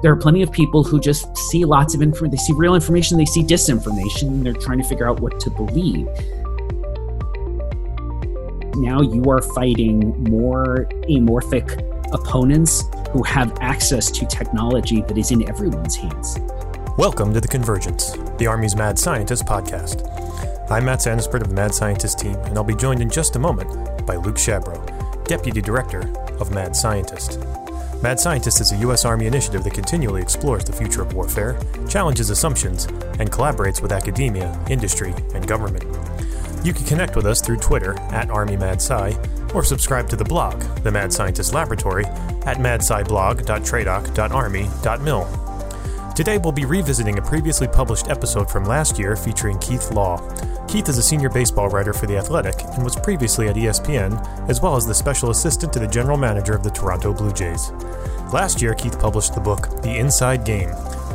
there are plenty of people who just see lots of information. They see real information, they see disinformation, and they're trying to figure out what to believe. Now you are fighting more amorphic opponents who have access to technology that is in everyone's hands. Welcome to The Convergence, the Army's Mad Scientist podcast. I'm Matt Santaspirt of the Mad Scientist team, and I'll be joined in just a moment by Luke Shabro, Deputy Director of Mad Scientist. Mad Scientist is a U.S. Army initiative that continually explores the future of warfare, challenges assumptions, and collaborates with academia, industry, and government. You can connect with us through Twitter at ArmyMadSci or subscribe to the blog, The Mad Scientist Laboratory, at madsciblog.tradoc.army.mil. Today, we'll be revisiting a previously published episode from last year featuring Keith Law. Keith is a senior baseball writer for The Athletic and was previously at ESPN, as well as the special assistant to the general manager of the Toronto Blue Jays. Last year, Keith published the book The Inside Game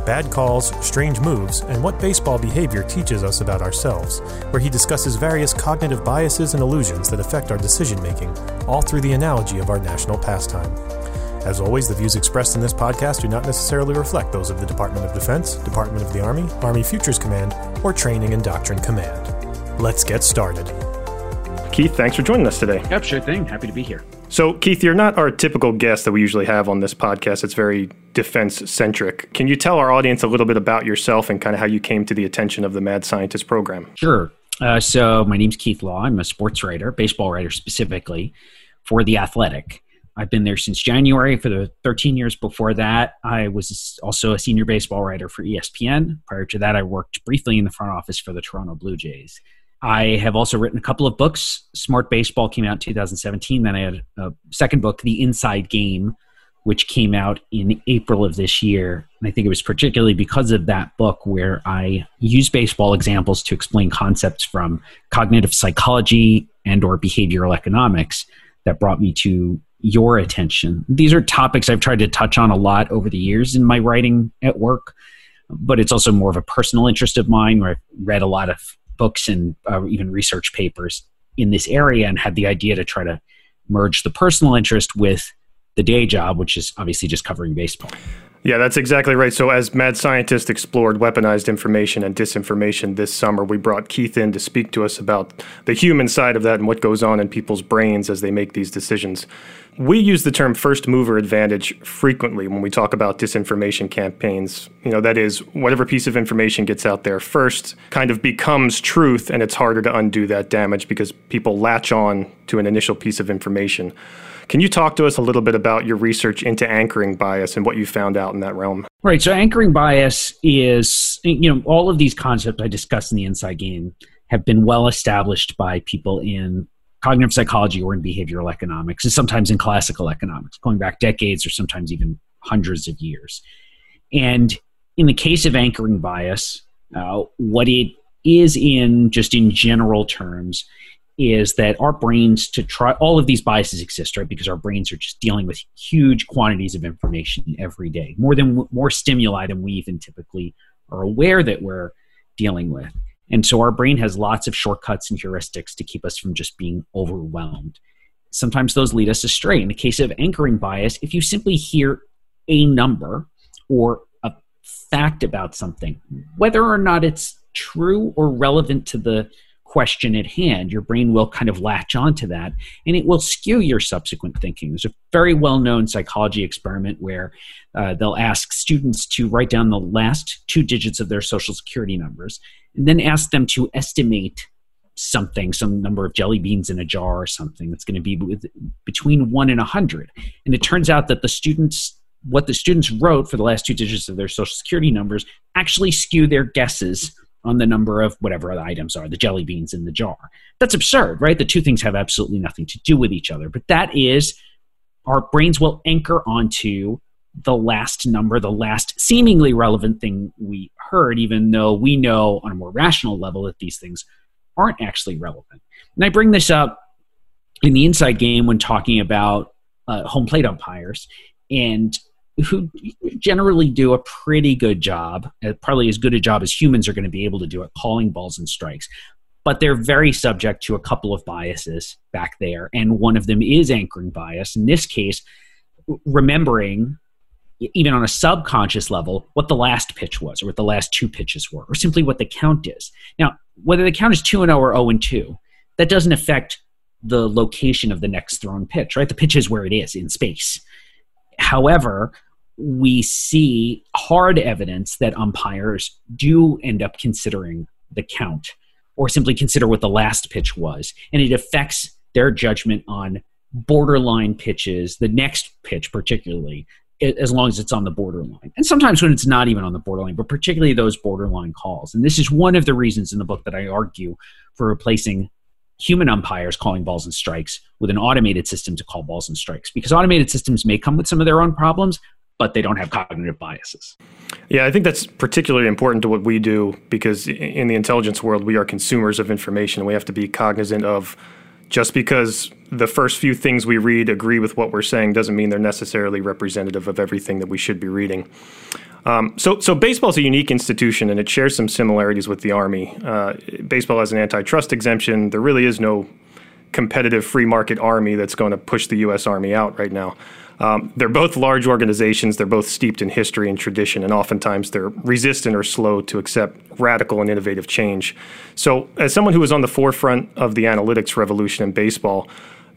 Bad Calls, Strange Moves, and What Baseball Behavior Teaches Us About Ourselves, where he discusses various cognitive biases and illusions that affect our decision making, all through the analogy of our national pastime. As always, the views expressed in this podcast do not necessarily reflect those of the Department of Defense, Department of the Army, Army Futures Command, or Training and Doctrine Command. Let's get started. Keith, thanks for joining us today. Yep, sure thing. Happy to be here. So, Keith, you're not our typical guest that we usually have on this podcast. It's very defense centric. Can you tell our audience a little bit about yourself and kind of how you came to the attention of the Mad Scientist program? Sure. Uh, so, my name's Keith Law. I'm a sports writer, baseball writer specifically for The Athletic. I've been there since January. For the 13 years before that, I was also a senior baseball writer for ESPN. Prior to that, I worked briefly in the front office for the Toronto Blue Jays. I have also written a couple of books. Smart Baseball came out in 2017. Then I had a second book, The Inside Game, which came out in April of this year. And I think it was particularly because of that book where I use baseball examples to explain concepts from cognitive psychology and or behavioral economics that brought me to your attention. These are topics I've tried to touch on a lot over the years in my writing at work, but it's also more of a personal interest of mine where I've read a lot of books and uh, even research papers in this area and had the idea to try to merge the personal interest with the day job, which is obviously just covering baseball. Yeah, that's exactly right. So, as Mad Scientist explored weaponized information and disinformation this summer, we brought Keith in to speak to us about the human side of that and what goes on in people's brains as they make these decisions. We use the term first mover advantage frequently when we talk about disinformation campaigns. You know, that is, whatever piece of information gets out there first kind of becomes truth, and it's harder to undo that damage because people latch on to an initial piece of information. Can you talk to us a little bit about your research into anchoring bias and what you found out in that realm? Right. So, anchoring bias is, you know, all of these concepts I discussed in the inside game have been well established by people in cognitive psychology or in behavioral economics, and sometimes in classical economics, going back decades or sometimes even hundreds of years. And in the case of anchoring bias, uh, what it is in just in general terms is that our brains to try all of these biases exist right? Because our brains are just dealing with huge quantities of information every day more than more stimuli than we even typically are aware that we're dealing with. And so our brain has lots of shortcuts and heuristics to keep us from just being overwhelmed. Sometimes those lead us astray. In the case of anchoring bias if you simply hear a number or a fact about something whether or not it's true or relevant to the question at hand, your brain will kind of latch onto that and it will skew your subsequent thinking. There's a very well known psychology experiment where uh, they'll ask students to write down the last two digits of their social security numbers and then ask them to estimate something, some number of jelly beans in a jar or something that's going to be with, between one and a hundred. And it turns out that the students what the students wrote for the last two digits of their social security numbers actually skew their guesses on the number of whatever the items are, the jelly beans in the jar. That's absurd, right? The two things have absolutely nothing to do with each other. But that is, our brains will anchor onto the last number, the last seemingly relevant thing we heard, even though we know on a more rational level that these things aren't actually relevant. And I bring this up in the inside game when talking about uh, home plate umpires. And who generally do a pretty good job, uh, probably as good a job as humans are going to be able to do at calling balls and strikes. But they're very subject to a couple of biases back there. And one of them is anchoring bias. In this case, remembering even on a subconscious level, what the last pitch was, or what the last two pitches were, or simply what the count is. Now, whether the count is 2 and 0 or 0 and 2, that doesn't affect the location of the next thrown pitch, right? The pitch is where it is in space. However, we see hard evidence that umpires do end up considering the count or simply consider what the last pitch was. And it affects their judgment on borderline pitches, the next pitch particularly, as long as it's on the borderline. And sometimes when it's not even on the borderline, but particularly those borderline calls. And this is one of the reasons in the book that I argue for replacing human umpires calling balls and strikes with an automated system to call balls and strikes because automated systems may come with some of their own problems but they don't have cognitive biases yeah i think that's particularly important to what we do because in the intelligence world we are consumers of information we have to be cognizant of just because the first few things we read agree with what we're saying doesn't mean they're necessarily representative of everything that we should be reading. Um, so, so baseball is a unique institution, and it shares some similarities with the Army. Uh, baseball has an antitrust exemption. There really is no competitive free market army that's going to push the U.S. Army out right now. Um, they're both large organizations. They're both steeped in history and tradition, and oftentimes they're resistant or slow to accept radical and innovative change. So, as someone who was on the forefront of the analytics revolution in baseball,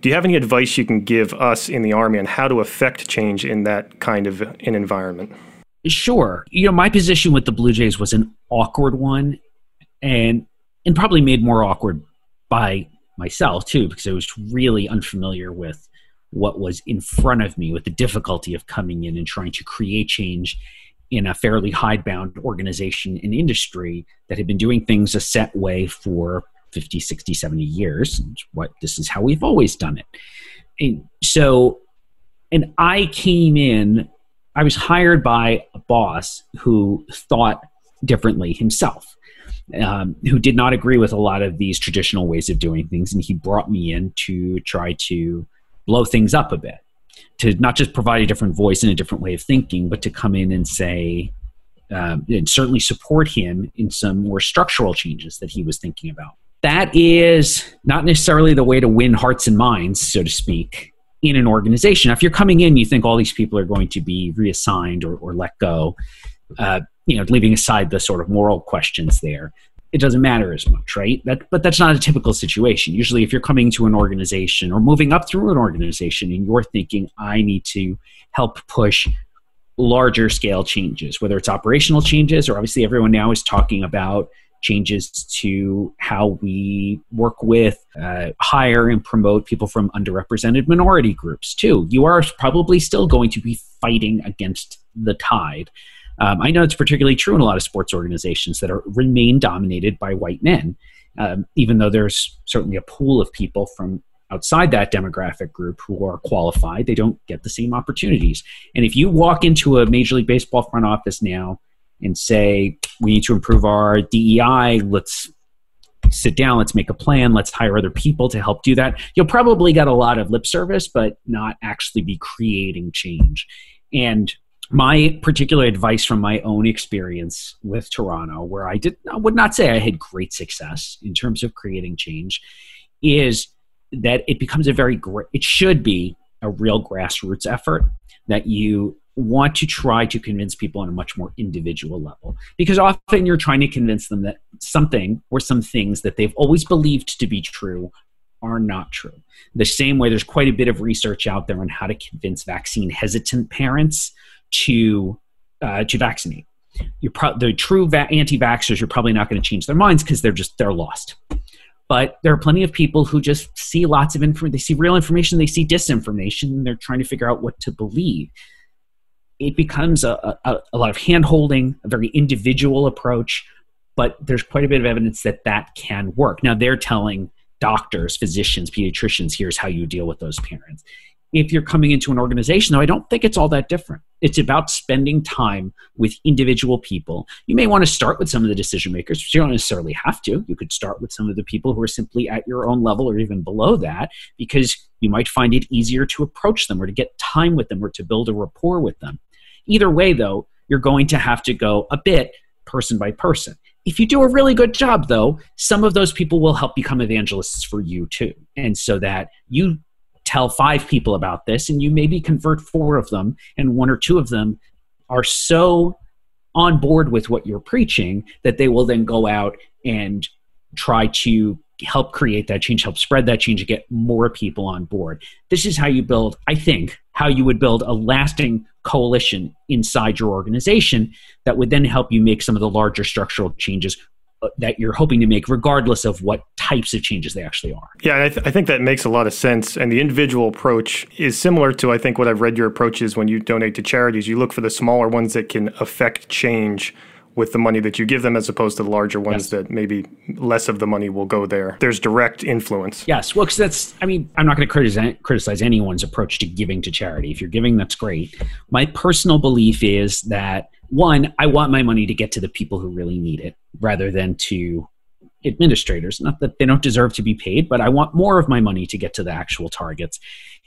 do you have any advice you can give us in the Army on how to affect change in that kind of an environment? Sure. You know, my position with the Blue Jays was an awkward one, and and probably made more awkward by myself too, because I was really unfamiliar with what was in front of me with the difficulty of coming in and trying to create change in a fairly hidebound organization and industry that had been doing things a set way for 50 60 70 years. What this is how we've always done it. And so and i came in i was hired by a boss who thought differently himself um, who did not agree with a lot of these traditional ways of doing things. And he brought me in to try to blow things up a bit to not just provide a different voice and a different way of thinking, but to come in and say, um, and certainly support him in some more structural changes that he was thinking about. That is not necessarily the way to win hearts and minds, so to speak, in an organization. Now, if you're coming in, you think all these people are going to be reassigned or, or let go, uh, you know, leaving aside the sort of moral questions there it doesn't matter as much, right? That, but that's not a typical situation. Usually, if you're coming to an organization or moving up through an organization and you're thinking, I need to help push larger scale changes, whether it's operational changes or obviously everyone now is talking about changes to how we work with, uh, hire, and promote people from underrepresented minority groups too. You are probably still going to be fighting against the tide. Um, I know it's particularly true in a lot of sports organizations that are remain dominated by white men, um, even though there's certainly a pool of people from outside that demographic group who are qualified. They don't get the same opportunities. And if you walk into a Major League Baseball front office now and say, we need to improve our DEI, let's sit down, let's make a plan, let's hire other people to help do that, you'll probably get a lot of lip service, but not actually be creating change. And my particular advice from my own experience with Toronto, where I did I would not say I had great success in terms of creating change, is that it becomes a very great it should be a real grassroots effort that you want to try to convince people on a much more individual level because often you're trying to convince them that something or some things that they've always believed to be true are not true. The same way there's quite a bit of research out there on how to convince vaccine hesitant parents to uh, to vaccinate. You're pro- the true va- anti-vaxxers. You're probably not going to change their minds because they're just they're lost. But there are plenty of people who just see lots of information. They see real information. They see disinformation. And they're trying to figure out what to believe. It becomes a, a, a lot of hand holding, a very individual approach. But there's quite a bit of evidence that that can work. Now they're telling doctors, physicians, pediatricians, here's how you deal with those parents if you're coming into an organization, though, I don't think it's all that different. It's about spending time with individual people. You may want to start with some of the decision makers, but you don't necessarily have to. You could start with some of the people who are simply at your own level or even below that, because you might find it easier to approach them or to get time with them or to build a rapport with them. Either way, though, you're going to have to go a bit person by person. If you do a really good job, though, some of those people will help become evangelists for you too. And so that you tell five people about this and you maybe convert four of them and one or two of them are so on board with what you're preaching that they will then go out and try to help create that change, help spread that change, and get more people on board. This is how you build, I think, how you would build a lasting coalition inside your organization that would then help you make some of the larger structural changes uh, that you're hoping to make, regardless of what types of changes they actually are. Yeah, I, th- I, think that makes a lot of sense. And the individual approach is similar to, I think, what I've read your approach is when you donate to charities. You look for the smaller ones that can affect change with the money that you give them as opposed to the larger ones yes. that maybe less of the money will go there. There's direct influence. Yes. Well, because that's, I mean, I'm not going to criticize, criticize anyone's approach to giving to charity. If you're giving, that's great. My personal belief is that, one, I want my money to get to the people who really need it rather than to administrators. Not that they don't deserve to be paid, but I want more of my money to get to the actual targets.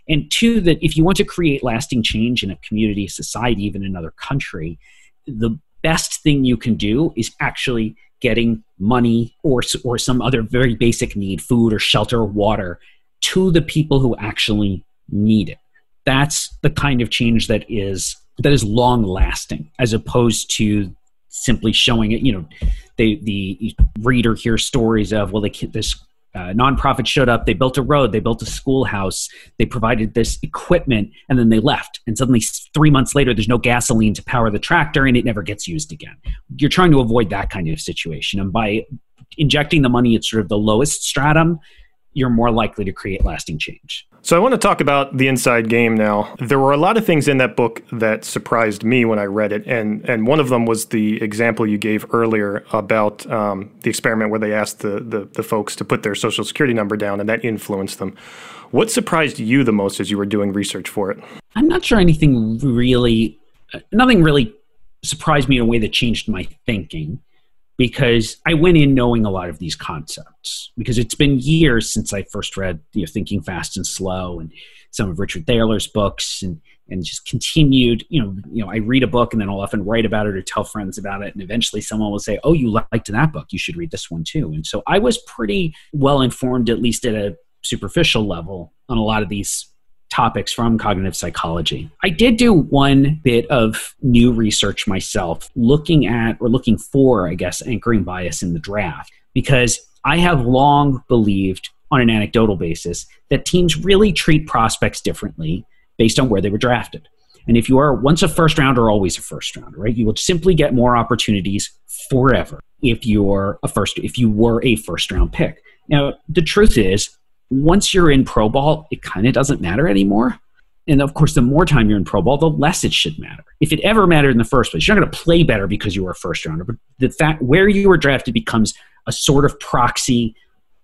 And two, that if you want to create lasting change in a community, society, even another country, the best thing you can do is actually getting money or or some other very basic need, food or shelter or water, to the people who actually need it. That's the kind of change that is that is long lasting, as opposed to simply showing it. You know, the reader hears stories of well, they, this uh, nonprofit showed up, they built a road, they built a schoolhouse, they provided this equipment, and then they left. And suddenly, three months later, there's no gasoline to power the tractor, and it never gets used again. You're trying to avoid that kind of situation, and by injecting the money at sort of the lowest stratum, you're more likely to create lasting change. So I want to talk about the inside game now. There were a lot of things in that book that surprised me when I read it, and and one of them was the example you gave earlier about um, the experiment where they asked the, the the folks to put their social security number down, and that influenced them. What surprised you the most as you were doing research for it? I'm not sure anything really, nothing really surprised me in a way that changed my thinking because I went in knowing a lot of these concepts because it's been years since I first read you know Thinking Fast and Slow and some of Richard Thaler's books and and just continued you know you know I read a book and then I'll often write about it or tell friends about it. And eventually someone will say oh you liked that book. You should read this one too. And so I was pretty well informed at least at a superficial level on a lot of these topics from cognitive psychology. I did do one bit of new research myself, looking at or looking for, I guess, anchoring bias in the draft, because I have long believed on an anecdotal basis that teams really treat prospects differently based on where they were drafted. And if you are once a first rounder, or always a first rounder, right? You will simply get more opportunities forever if you're a first if you were a first round pick. Now, the truth is once you're in pro ball, it kind of doesn't matter anymore. And of course, the more time you're in pro ball, the less it should matter. If it ever mattered in the first place, you're not going to play better because you were a first rounder. But the fact where you were drafted becomes a sort of proxy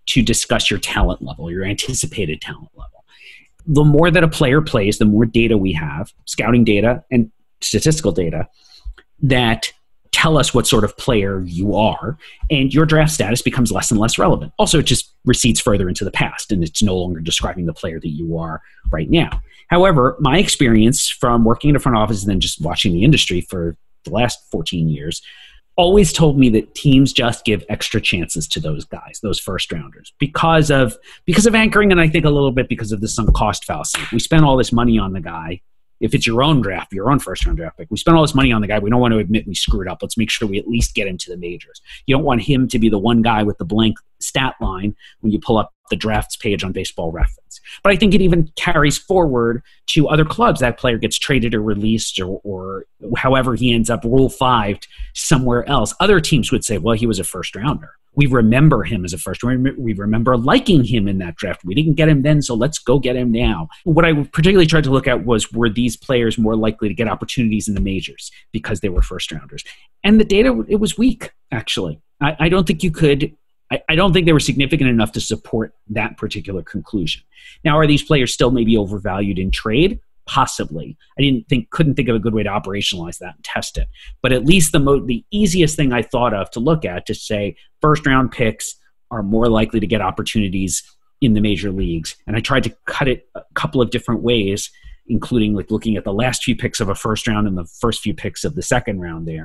to discuss your talent level, your anticipated talent level. The more that a player plays, the more data we have, scouting data and statistical data, that tell us what sort of player you are, and your draft status becomes less and less relevant. Also, it just recedes further into the past, and it's no longer describing the player that you are right now. However, my experience from working in a front office and then just watching the industry for the last 14 years always told me that teams just give extra chances to those guys, those first rounders, because of because of anchoring, and I think a little bit because of the sunk cost fallacy. We spend all this money on the guy, if it's your own draft, your own first round draft pick, we spent all this money on the guy. We don't want to admit we screwed up. Let's make sure we at least get him to the majors. You don't want him to be the one guy with the blank stat line when you pull up the drafts page on baseball reference. But I think it even carries forward to other clubs. That player gets traded or released or, or however he ends up rule five somewhere else. Other teams would say, well, he was a first rounder we remember him as a first. rounder. We remember liking him in that draft. We didn't get him then, so let's go get him now. What I particularly tried to look at was were these players more likely to get opportunities in the majors because they were first rounders? And the data it was weak actually. I, I don't think you could. I, I don't think they were significant enough to support that particular conclusion. Now, are these players still maybe overvalued in trade? possibly. I didn't think couldn't think of a good way to operationalize that and test it. But at least the mo- the easiest thing i thought of to look at to say first round picks are more likely to get opportunities in the major leagues. And i tried to cut it a couple of different ways including like looking at the last few picks of a first round and the first few picks of the second round there.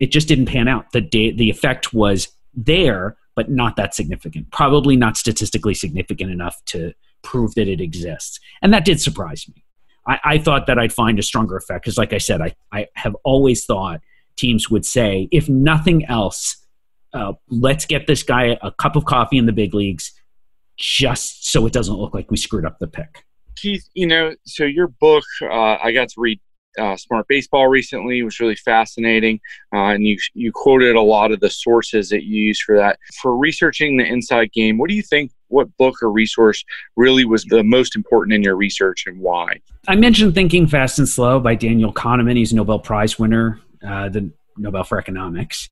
It just didn't pan out. The da- the effect was there but not that significant probably not statistically significant enough to prove that it exists and that did surprise me I, I thought that I'd find a stronger effect because, like I said, I, I have always thought teams would say, if nothing else, uh, let's get this guy a cup of coffee in the big leagues just so it doesn't look like we screwed up the pick. Keith, you know, so your book, uh, I got to read uh, Smart Baseball recently, was really fascinating, uh, and you you quoted a lot of the sources that you used for that. For researching the inside game, what do you think? What book or resource really was the most important in your research, and why? I mentioned Thinking Fast and Slow by Daniel Kahneman. He's a Nobel Prize winner, uh, the Nobel for Economics,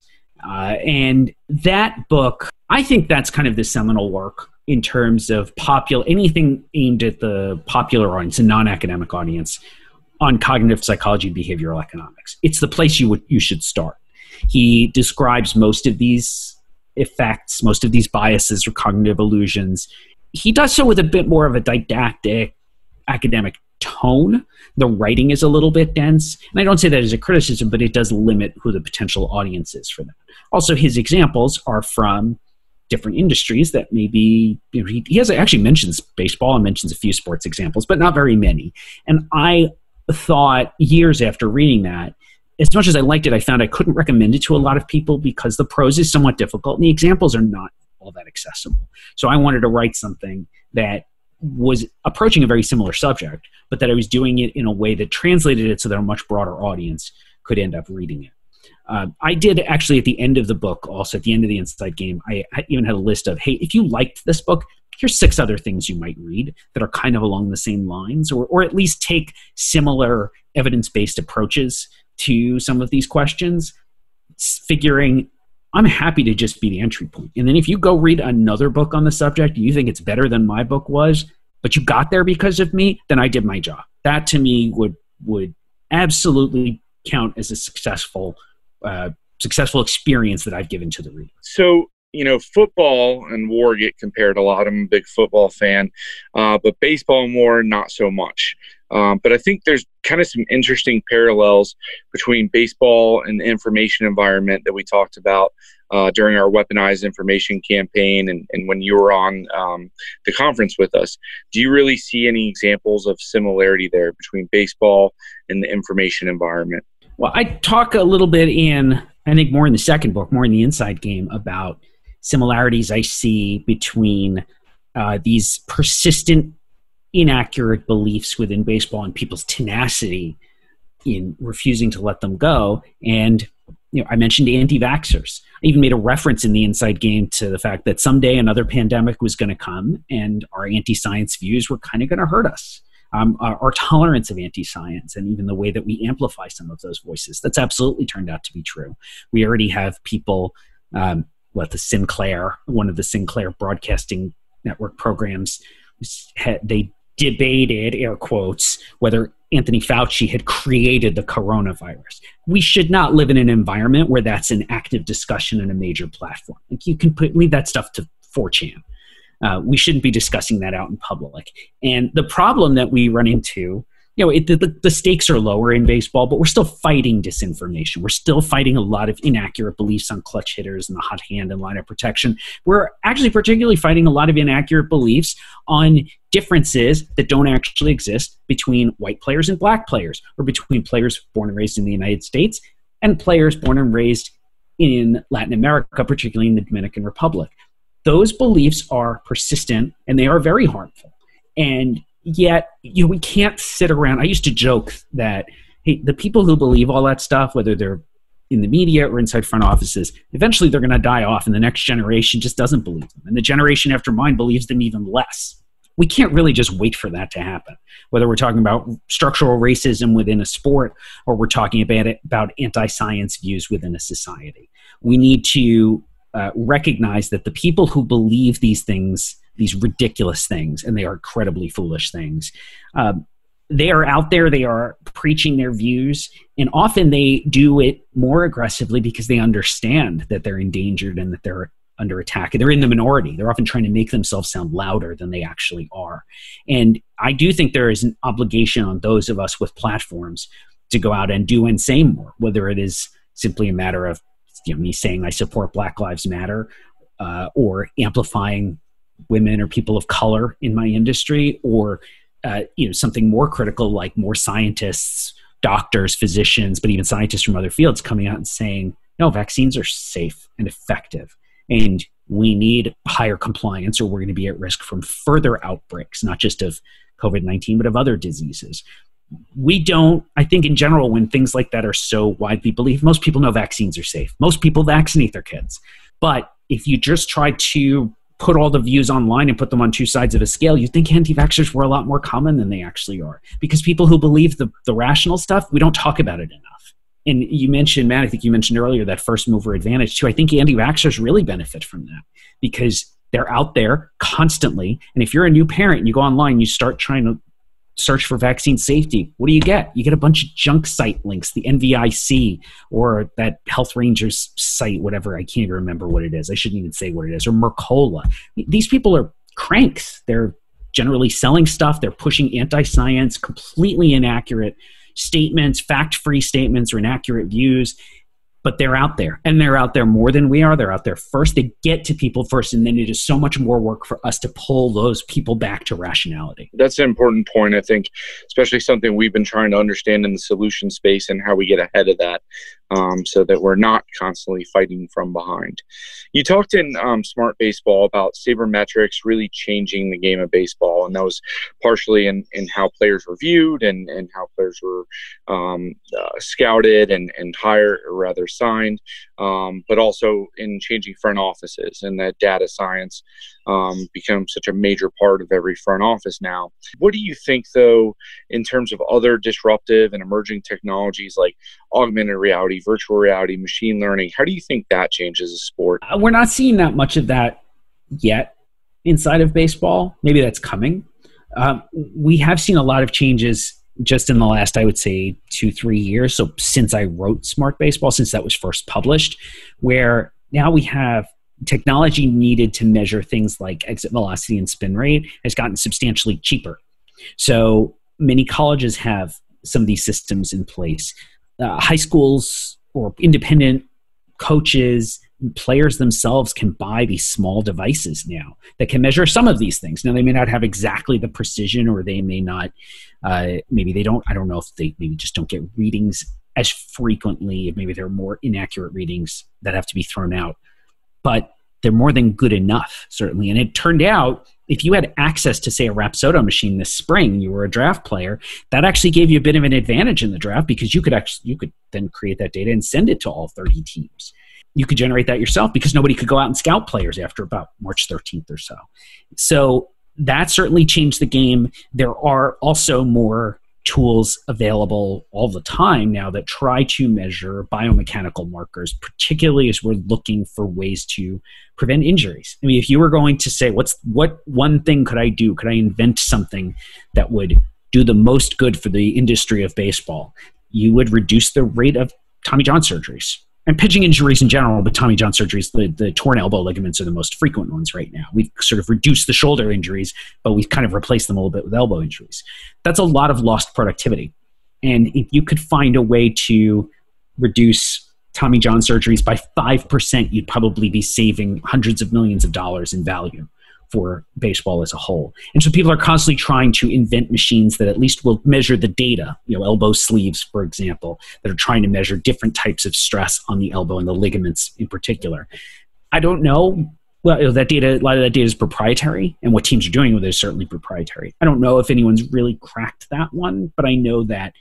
uh, and that book, I think that's kind of the seminal work in terms of popular anything aimed at the popular audience, a non-academic audience, on cognitive psychology and behavioral economics. It's the place you would you should start. He describes most of these effects, most of these biases or cognitive illusions. He does so with a bit more of a didactic academic tone. The writing is a little bit dense. And I don't say that as a criticism, but it does limit who the potential audience is for that. Also, his examples are from different industries that maybe you know, he, he has actually mentions baseball and mentions a few sports examples, but not very many. And I thought years after reading that, as much as I liked it, I found I couldn't recommend it to a lot of people because the prose is somewhat difficult and the examples are not all that accessible. So I wanted to write something that was approaching a very similar subject, but that I was doing it in a way that translated it so that a much broader audience could end up reading it. Uh, I did actually at the end of the book, also at the end of the Inside Game, I even had a list of, hey, if you liked this book, here's six other things you might read that are kind of along the same lines, or, or at least take similar evidence based approaches to some of these questions, figuring I'm happy to just be the entry point. And then if you go read another book on the subject, you think it's better than my book was, but you got there because of me, then I did my job. That to me would would absolutely count as a successful uh, successful experience that I've given to the reader. So you know, football and war get compared a lot. I'm a big football fan, uh, but baseball and war, not so much. Um, but I think there's kind of some interesting parallels between baseball and the information environment that we talked about uh, during our weaponized information campaign and, and when you were on um, the conference with us. Do you really see any examples of similarity there between baseball and the information environment? Well, I talk a little bit in, I think more in the second book, more in the inside game about similarities I see between uh, these persistent, inaccurate beliefs within baseball and people's tenacity in refusing to let them go. And you know, I mentioned anti-vaxxers. I even made a reference in the inside game to the fact that someday another pandemic was going to come, and our anti-science views were kind of going to hurt us. Um, our, our, tolerance of anti-science and even the way that we amplify some of those voices. That's absolutely turned out to be true. We already have people um, what the Sinclair, one of the Sinclair broadcasting network programs, they debated air quotes whether Anthony Fauci had created the coronavirus. We should not live in an environment where that's an active discussion in a major platform. Like you can put leave that stuff to 4chan. Uh, we shouldn't be discussing that out in public. And the problem that we run into you know, it, the, the stakes are lower in baseball, but we're still fighting disinformation. We're still fighting a lot of inaccurate beliefs on clutch hitters and the hot hand and lineup protection. We're actually particularly fighting a lot of inaccurate beliefs on differences that don't actually exist between white players and black players, or between players born and raised in the United States and players born and raised in Latin America, particularly in the Dominican Republic. Those beliefs are persistent and they are very harmful. And yet you know we can't sit around. I used to joke that hey the people who believe all that stuff whether they're in the media or inside front offices eventually they're going to die off and the next generation just doesn't believe them. And the generation after mine believes them even less. We can't really just wait for that to happen. Whether we're talking about structural racism within a sport or we're talking about it, about anti-science views within a society. We need to uh, recognize that the people who believe these things these ridiculous things, and they are incredibly foolish things. Um, they are out there, they are preaching their views, and often they do it more aggressively because they understand that they're endangered and that they're under attack. They're in the minority. They're often trying to make themselves sound louder than they actually are. And I do think there is an obligation on those of us with platforms to go out and do and say more, whether it is simply a matter of you know, me saying I support Black Lives Matter uh, or amplifying women or people of color in my industry or uh, you know something more critical like more scientists doctors physicians but even scientists from other fields coming out and saying no vaccines are safe and effective and we need higher compliance or we're going to be at risk from further outbreaks not just of covid-19 but of other diseases. We don't i think in general when things like that are so widely believed most people know vaccines are safe. Most people vaccinate their kids. But if you just try to put all the views online and put them on two sides of a scale, you'd think anti-vaxxers were a lot more common than they actually are. Because people who believe the, the rational stuff, we don't talk about it enough. And you mentioned, Matt, I think you mentioned earlier that first mover advantage too. I think anti-vaxxers really benefit from that because they're out there constantly. And if you're a new parent and you go online, you start trying to search for vaccine safety. What do you get? You get a bunch of junk site links, the NVIC or that Health Rangers site, whatever. I can't even remember what it is. I shouldn't even say what it is. Or Mercola. These people are cranks. They're generally selling stuff. They're pushing anti-science, completely inaccurate statements, fact-free statements, or inaccurate views but they're out there and they're out there more than we are. They're out there first. They get to people first, and then it is so much more work for us to pull those people back to rationality. That's an important point, I think, especially something we've been trying to understand in the solution space and how we get ahead of that um, so that we're not constantly fighting from behind. You talked in um, Smart Baseball about sabermetrics really changing the game of baseball, and that was partially in, in how players were viewed and, and how players were um, uh, scouted and, and hired, or rather signed, um, but also in changing front offices and that data science um, becomes such a major part of every front office now. What do you think, though, in terms of other disruptive and emerging technologies like augmented reality, virtual reality, machine learning? How do you think that changes the sport? Uh, we're not seeing that much of that yet inside of baseball. Maybe that's coming. Um, we have seen a lot of changes just in the last, I would say, two, three years. So since I wrote Smart Baseball, since that was first published, where now we have technology needed to measure things like exit velocity and spin rate has gotten substantially cheaper. So many colleges have some of these systems in place. Uh, high schools or independent coaches players themselves can buy these small devices now that can measure some of these things. Now they may not have exactly the precision or they may not uh, maybe they don't i don't know if they maybe just don't get readings as frequently maybe there are more inaccurate readings that have to be thrown out but they're more than good enough certainly. And it turned out if you had access to say a rapsodo machine this spring you were a draft player that actually gave you a bit of an advantage in the draft because you could actually you could then create that data and send it to all 30 teams you could generate that yourself because nobody could go out and scout players after about March 13th or so. So that certainly changed the game. There are also more tools available all the time now that try to measure biomechanical markers, particularly as we're looking for ways to prevent injuries. I mean, if you were going to say, what's what one thing could I do? Could I invent something that would do the most good for the industry of baseball? You would reduce the rate of Tommy John surgeries and pitching injuries in general, but Tommy John surgeries, the, the torn elbow ligaments are the most frequent ones right now. We've sort of reduced the shoulder injuries, but we've kind of replaced them a little bit with elbow injuries. That's a lot of lost productivity. And if you could find a way to reduce Tommy John surgeries by 5%, you'd probably be saving hundreds of millions of dollars in value for baseball as a whole. And so people are constantly trying to invent machines that at least will measure the data, you know, elbow sleeves, for example, that are trying to measure different types of stress on the elbow and the ligaments in particular. I don't know. Well, that data, a lot of that data is proprietary, and what teams are doing with it is certainly proprietary. I don't know if anyone's really cracked that one, but I know that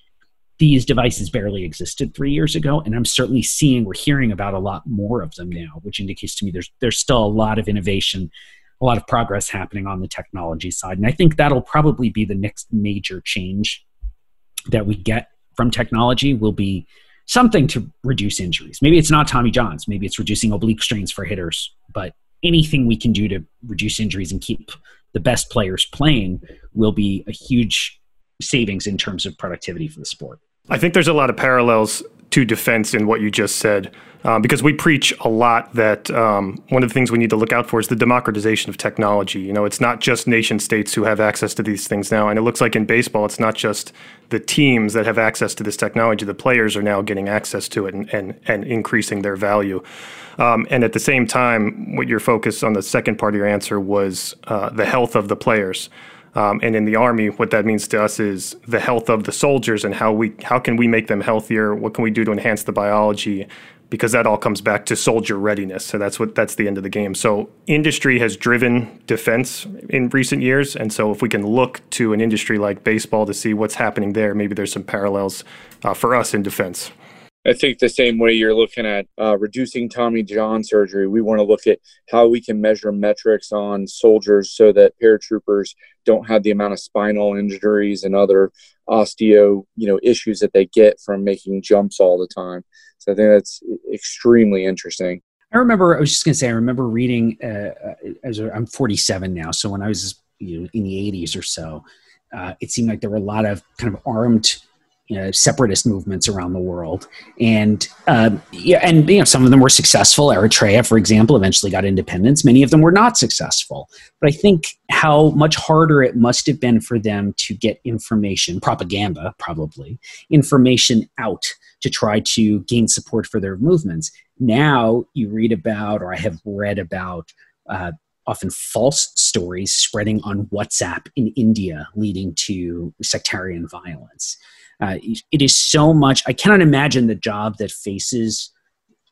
these devices barely existed three years ago, and I'm certainly seeing, we're hearing about a lot more of them now, which indicates to me there's there's still a lot of innovation a lot of progress happening on the technology side. And I think that'll probably be the next major change that we get from technology will be something to reduce injuries. Maybe it's not Tommy Johns, maybe it's reducing oblique strains for hitters, but anything we can do to reduce injuries and keep the best players playing will be a huge savings in terms of productivity for the sport. I think there's a lot of parallels to defense in what you just said. Um, because we preach a lot that um, one of the things we need to look out for is the democratization of technology. You know, it's not just nation states who have access to these things now, and it looks like in baseball, it's not just the teams that have access to this technology. The players are now getting access to it and and, and increasing their value. Um, and at the same time, what your focus on the second part of your answer was uh, the health of the players. Um, and in the army, what that means to us is the health of the soldiers and how we how can we make them healthier? What can we do to enhance the biology? Because that all comes back to soldier readiness. So that's what that's the end of the game. So industry has driven defense in recent years, and so if we can look to an industry like baseball to see what's happening there, maybe there's some parallels uh, for us in defense. I think the same way you're looking at uh, reducing Tommy John surgery, we want to look at how we can measure metrics on soldiers so that paratroopers don't have the amount of spinal injuries and other osteo, you know, issues that they get from making jumps all the time. So I think that's extremely interesting. I remember. I was just going to say. I remember reading. Uh, uh as a, I'm 47 now, so when I was you know, in the 80s or so, uh, it seemed like there were a lot of kind of armed know, separatist movements around the world, and uh, yeah, and you know some of them were successful. Eritrea, for example, eventually got independence. Many of them were not successful. But I think how much harder it must have been for them to get information, propaganda, probably information out to try to gain support for their movements. Now you read about, or I have read about. Uh, often false stories spreading on WhatsApp in India, leading to sectarian violence. Uh, it is so much. I cannot imagine the job that faces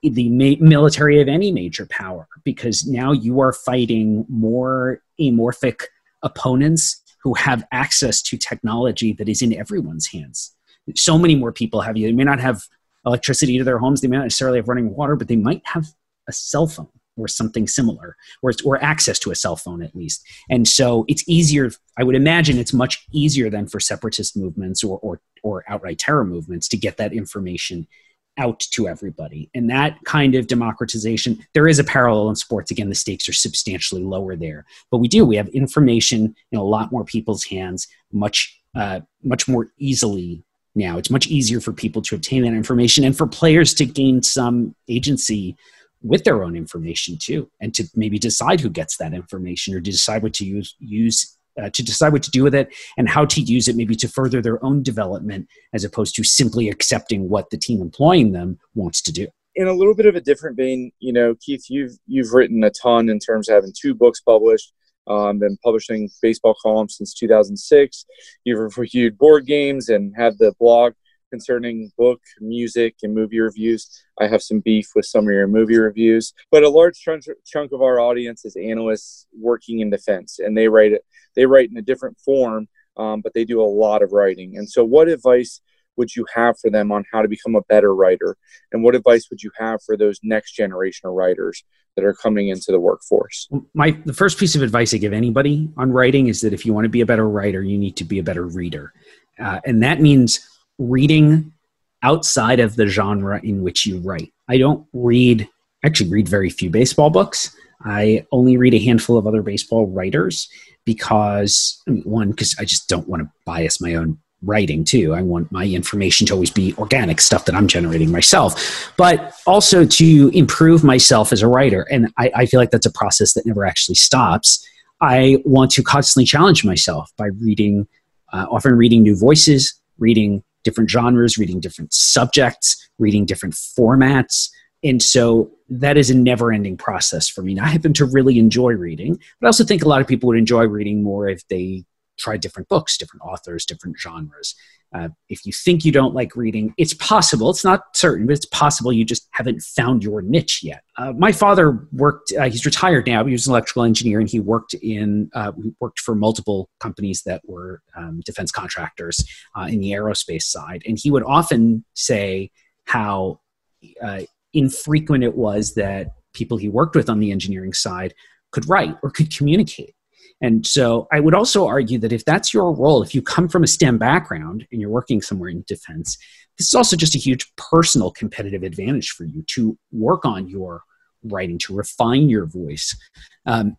the ma- military of any major power because now you are fighting more amorphic opponents who have access to technology that is in everyone's hands. So many more people have you. They may not have electricity to their homes. They may not necessarily have running water, but they might have a cell phone or something similar, or, or access to a cell phone at least. And so it's easier, I would imagine it's much easier than for separatist movements or, or, or outright terror movements to get that information out to everybody. And that kind of democratization, there is a parallel in sports. Again, the stakes are substantially lower there. But we do, we have information in a lot more people's hands, much, uh, much more easily now. It's much easier for people to obtain that information and for players to gain some agency with their own information too, and to maybe decide who gets that information or to decide what to use use uh, to decide what to do with it and how to use it maybe to further their own development as opposed to simply accepting what the team employing them wants to do. In a little bit of a different vein you know keith you've you've written a ton in terms of having two books published um, been publishing baseball columns since 2006 you've reviewed board games and had the blog concerning book, music, and movie reviews. I have some beef with some of your movie reviews, but a large chunk, of our audience is analysts working in defense, and they write it. They write in a different form, um, but they do a lot of writing. And so, what advice would you have for them on how to become a better writer? And what advice would you have for those next generation of writers that are coming into the workforce? My the first piece of advice I give anybody on writing is that if you want to be a better writer, you need to be a better reader, uh, and that means reading outside of the genre in which you write. I don't read, actually, read very few baseball books. I only read a handful of other baseball writers because, one, because I just don't want to bias my own writing too. I want my information to always be organic stuff that I'm generating myself, but also to improve myself as a writer. And I, I feel like that's a process that never actually stops. I want to constantly challenge myself by reading, uh, often reading new voices, reading different genres, reading different subjects, reading different formats. And so that is a never ending process for me. Now, I happen to really enjoy reading, but I also think a lot of people would enjoy reading more if they tried different books, different authors, different genres. Uh, if you think you don't like reading, it's possible. It's not certain, but it's possible you just haven't found your niche yet. Uh, my father worked. Uh, he's retired now. He was an electrical engineer, and he worked in uh, worked for multiple companies that were um, defense contractors uh, in the aerospace side. And he would often say how uh, infrequent it was that people he worked with on the engineering side could write or could communicate and so I would also argue that if that's your role, if you come from a STEM background and you're working somewhere in defense, this is also just a huge personal competitive advantage for you to work on your writing, to refine your voice. Um,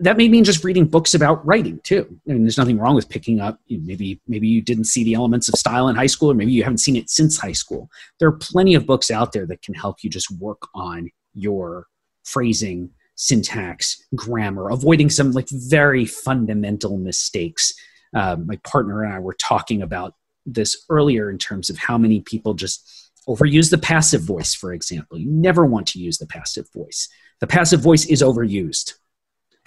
that may mean just reading books about writing too. I mean, there's nothing wrong with picking up. You know, maybe maybe you didn't see the elements of style in high school, or maybe you haven't seen it since high school. There are plenty of books out there that can help you just work on your phrasing, syntax, grammar, avoiding some like very fundamental mistakes. Uh, my partner and I were talking about this earlier in terms of how many people just overuse the passive voice, for example. You never want to use the passive voice. The passive voice is overused.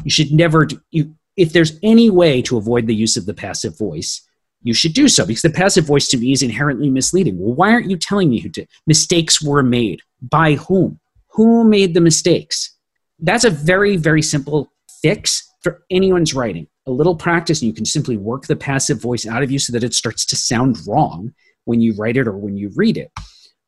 You should never, do, you, if there's any way to avoid the use of the passive voice, you should do so because the passive voice to me is inherently misleading. Well, why aren't you telling me who did? Mistakes were made. By whom? Who made the mistakes? That's a very, very simple fix for anyone's writing. A little practice, and you can simply work the passive voice out of you so that it starts to sound wrong when you write it or when you read it.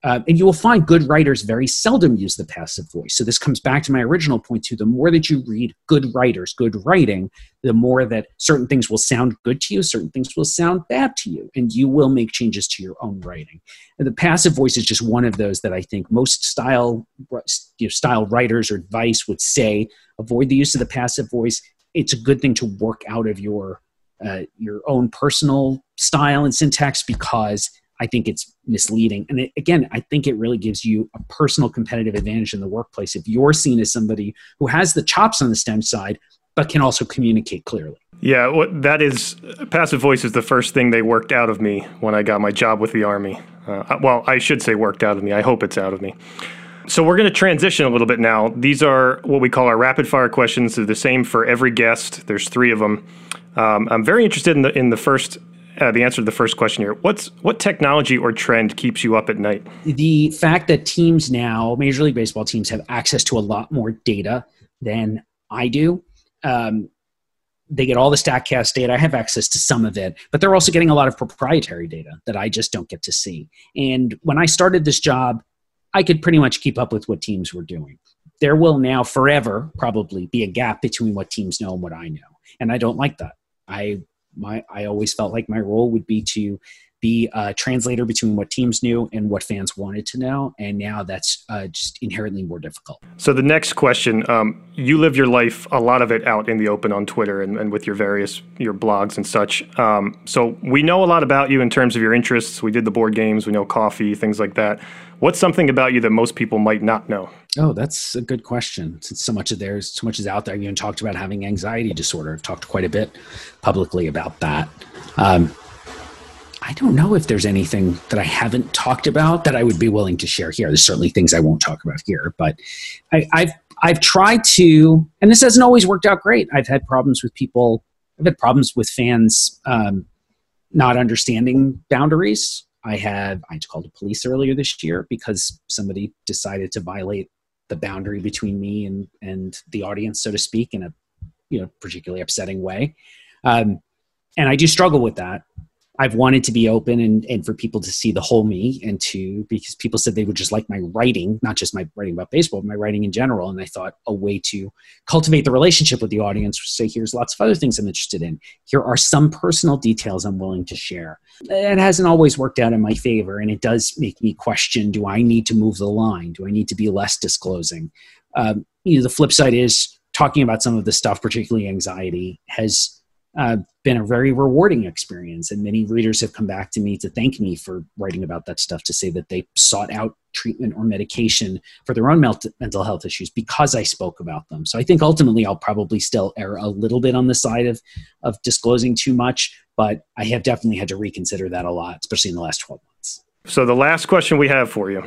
Uh, and you will find good writers very seldom use the passive voice. So this comes back to my original point too. The more that you read good writers, good writing, the more that certain things will sound good to you, certain things will sound bad to you, and you will make changes to your own writing. And the passive voice is just one of those that I think most style you know, style writers or advice would say avoid the use of the passive voice. It's a good thing to work out of your uh, your own personal style and syntax because I think it's misleading. And it, again, I think it really gives you a personal competitive advantage in the workplace if you're seen as somebody who has the chops on the STEM side, but can also communicate clearly. Yeah, that is passive voice is the first thing they worked out of me when I got my job with the Army. Uh, well, I should say worked out of me. I hope it's out of me. So we're going to transition a little bit now. These are what we call our rapid fire questions. They're the same for every guest. There's three of them. Um, I'm very interested in the in the first uh, the answer to the first question here. What's what technology or trend keeps you up at night? The fact that teams now, Major League Baseball teams, have access to a lot more data than I do. Um, they get all the Statcast data. I have access to some of it, but they're also getting a lot of proprietary data that I just don't get to see. And when I started this job, I could pretty much keep up with what teams were doing. There will now forever probably be a gap between what teams know and what I know. And I don't like that. I my I always felt like my role would be to be a translator between what teams knew and what fans wanted to know. And now that's uh, just inherently more difficult. So, the next question um, you live your life, a lot of it out in the open on Twitter and, and with your various your blogs and such. Um, so, we know a lot about you in terms of your interests. We did the board games, we know coffee, things like that. What's something about you that most people might not know? Oh, that's a good question. Since so much of there's so much is out there. You even talked about having anxiety disorder. I've talked quite a bit publicly about that. Um, I don't know if there's anything that I haven't talked about that I would be willing to share here. There's certainly things I won't talk about here, but I, I've I've tried to, and this hasn't always worked out great. I've had problems with people. I've had problems with fans um, not understanding boundaries. I had I called the police earlier this year because somebody decided to violate the boundary between me and and the audience, so to speak, in a you know particularly upsetting way. Um, and I do struggle with that. I've wanted to be open and, and for people to see the whole me and to because people said they would just like my writing, not just my writing about baseball, but my writing in general. And I thought a way to cultivate the relationship with the audience was say, here's lots of other things I'm interested in. Here are some personal details I'm willing to share. It hasn't always worked out in my favor, and it does make me question: Do I need to move the line? Do I need to be less disclosing? Um, you know, the flip side is talking about some of the stuff, particularly anxiety, has uh, been a very rewarding experience. And many readers have come back to me to thank me for writing about that stuff, to say that they sought out treatment or medication for their own mental health issues because I spoke about them. So I think ultimately I'll probably still err a little bit on the side of, of disclosing too much, but I have definitely had to reconsider that a lot, especially in the last 12 months. So the last question we have for you,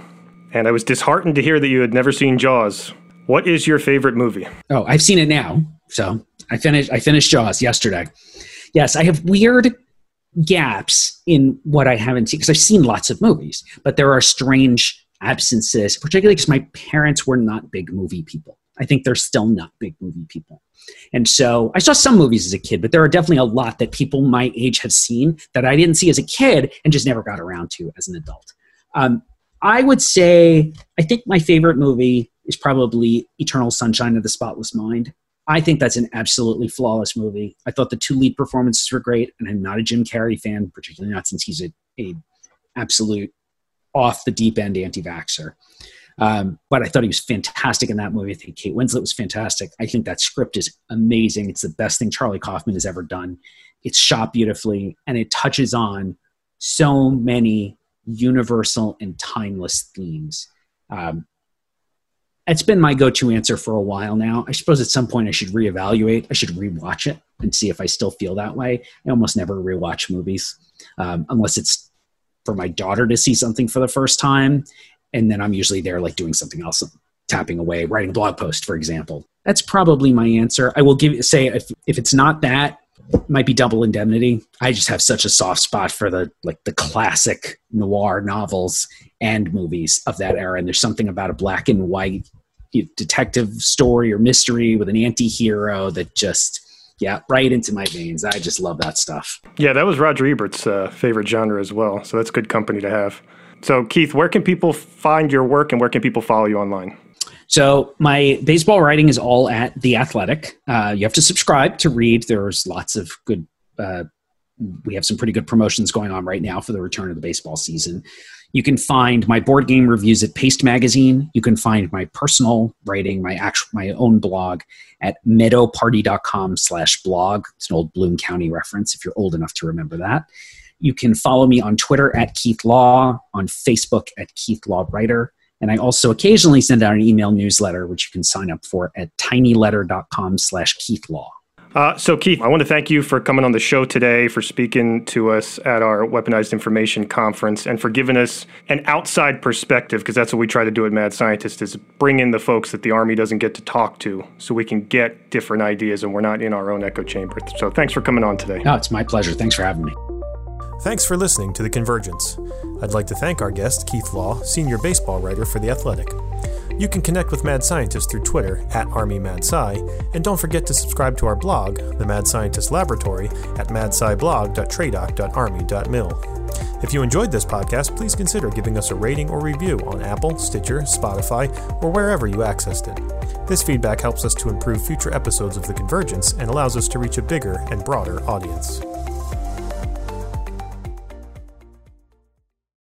and I was disheartened to hear that you had never seen Jaws. What is your favorite movie? Oh, I've seen it now. So I finished I finished Jaws yesterday. Yes, I have weird gaps in what I haven't seen because I've seen lots of movies, but there are strange absences, particularly because my parents were not big movie people. I think they're still not big movie people. And so I saw some movies as a kid, but there are definitely a lot that people my age have seen that I didn't see as a kid and just never got around to as an adult. Um, I would say I think my favorite movie is probably Eternal Sunshine of the Spotless Mind. I think that's an absolutely flawless movie. I thought the two lead performances were great, and I'm not a Jim Carrey fan, particularly not since he's a, a absolute off the deep end anti-vaxxer. Um, but I thought he was fantastic in that movie. I think Kate Winslet was fantastic. I think that script is amazing. It's the best thing Charlie Kaufman has ever done. It's shot beautifully, and it touches on so many universal and timeless themes. Um, it's been my go-to answer for a while now. I suppose at some point I should reevaluate. I should rewatch it and see if I still feel that way. I almost never rewatch movies um, unless it's for my daughter to see something for the first time, and then I'm usually there like doing something else tapping away, writing a blog post, for example. That's probably my answer. I will give say if if it's not that, might be double indemnity. I just have such a soft spot for the like the classic noir novels and movies of that era. And there's something about a black and white detective story or mystery with an anti-hero that just yeah right into my veins. I just love that stuff. Yeah that was roger ebert's uh, favorite genre as well. So that's good company to have. So keith where can people find your work and where can people follow you online? So my baseball writing is all at the athletic. Uh, you have to subscribe to read. There's lots of good uh, we have some pretty good promotions going on right now for the return of the baseball season you can find my board game reviews at Paste Magazine. You can find my personal writing, my actual, my own blog at meadowparty.com slash blog. It's an old Bloom County reference if you're old enough to remember that. You can follow me on Twitter at Keith Law, on Facebook at Keith Law Writer. And I also occasionally send out an email newsletter, which you can sign up for at tinyletter.com slash Keith Law. Uh, so, Keith, I want to thank you for coming on the show today, for speaking to us at our Weaponized Information Conference, and for giving us an outside perspective, because that's what we try to do at Mad Scientist, is bring in the folks that the Army doesn't get to talk to, so we can get different ideas, and we're not in our own echo chamber. So, thanks for coming on today. No, it's my pleasure. Thanks for having me. Thanks for listening to The Convergence. I'd like to thank our guest, Keith Law, senior baseball writer for The Athletic. You can connect with Mad Scientist through Twitter at ArmyMadSci, and don't forget to subscribe to our blog, The Mad Scientist Laboratory, at madsciblog.tradoc.army.mil. If you enjoyed this podcast, please consider giving us a rating or review on Apple, Stitcher, Spotify, or wherever you accessed it. This feedback helps us to improve future episodes of The Convergence and allows us to reach a bigger and broader audience.